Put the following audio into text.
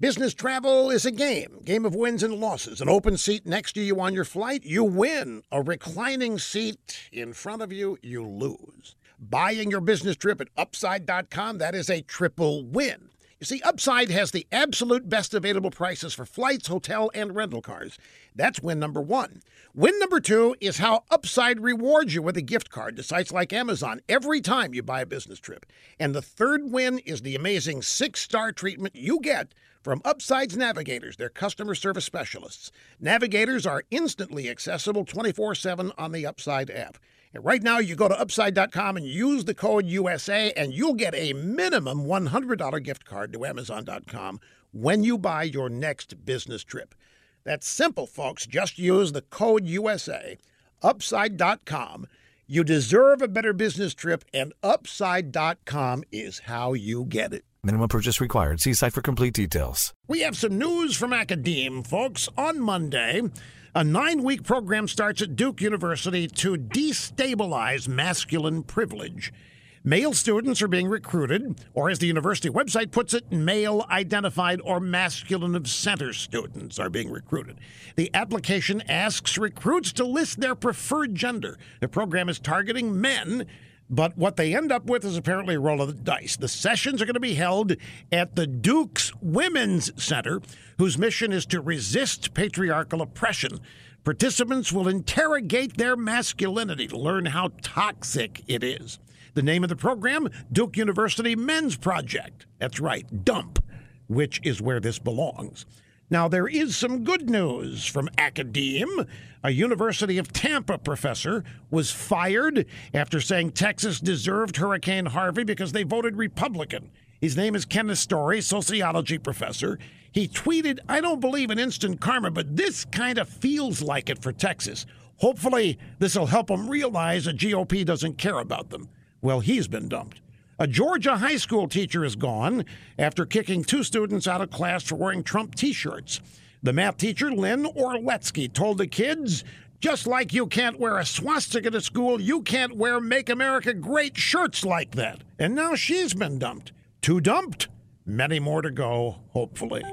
Business travel is a game, game of wins and losses. An open seat next to you on your flight, you win. A reclining seat in front of you, you lose. Buying your business trip at upside.com, that is a triple win. You see, Upside has the absolute best available prices for flights, hotel, and rental cars. That's win number one. Win number two is how Upside rewards you with a gift card to sites like Amazon every time you buy a business trip. And the third win is the amazing six star treatment you get from Upside's Navigators, their customer service specialists. Navigators are instantly accessible 24 7 on the Upside app. And right now, you go to upside.com and use the code USA, and you'll get a minimum $100 gift card to Amazon.com when you buy your next business trip. That's simple, folks. Just use the code USA, upside.com. You deserve a better business trip, and upside.com is how you get it. Minimum purchase required. See site for complete details. We have some news from Academe, folks. On Monday, a nine week program starts at Duke University to destabilize masculine privilege. Male students are being recruited, or as the university website puts it, male identified or masculine of center students are being recruited. The application asks recruits to list their preferred gender. The program is targeting men. But what they end up with is apparently a roll of the dice. The sessions are going to be held at the Duke's Women's Center, whose mission is to resist patriarchal oppression. Participants will interrogate their masculinity to learn how toxic it is. The name of the program, Duke University Men's Project. That's right, DUMP, which is where this belongs. Now, there is some good news from Academe. A University of Tampa professor was fired after saying Texas deserved Hurricane Harvey because they voted Republican. His name is Kenneth Storey, sociology professor. He tweeted, I don't believe in instant karma, but this kind of feels like it for Texas. Hopefully, this will help them realize the GOP doesn't care about them. Well, he's been dumped. A Georgia high school teacher is gone after kicking two students out of class for wearing Trump t shirts. The math teacher, Lynn Orletsky, told the kids, just like you can't wear a swastika to school, you can't wear Make America Great shirts like that. And now she's been dumped. Two dumped, many more to go, hopefully.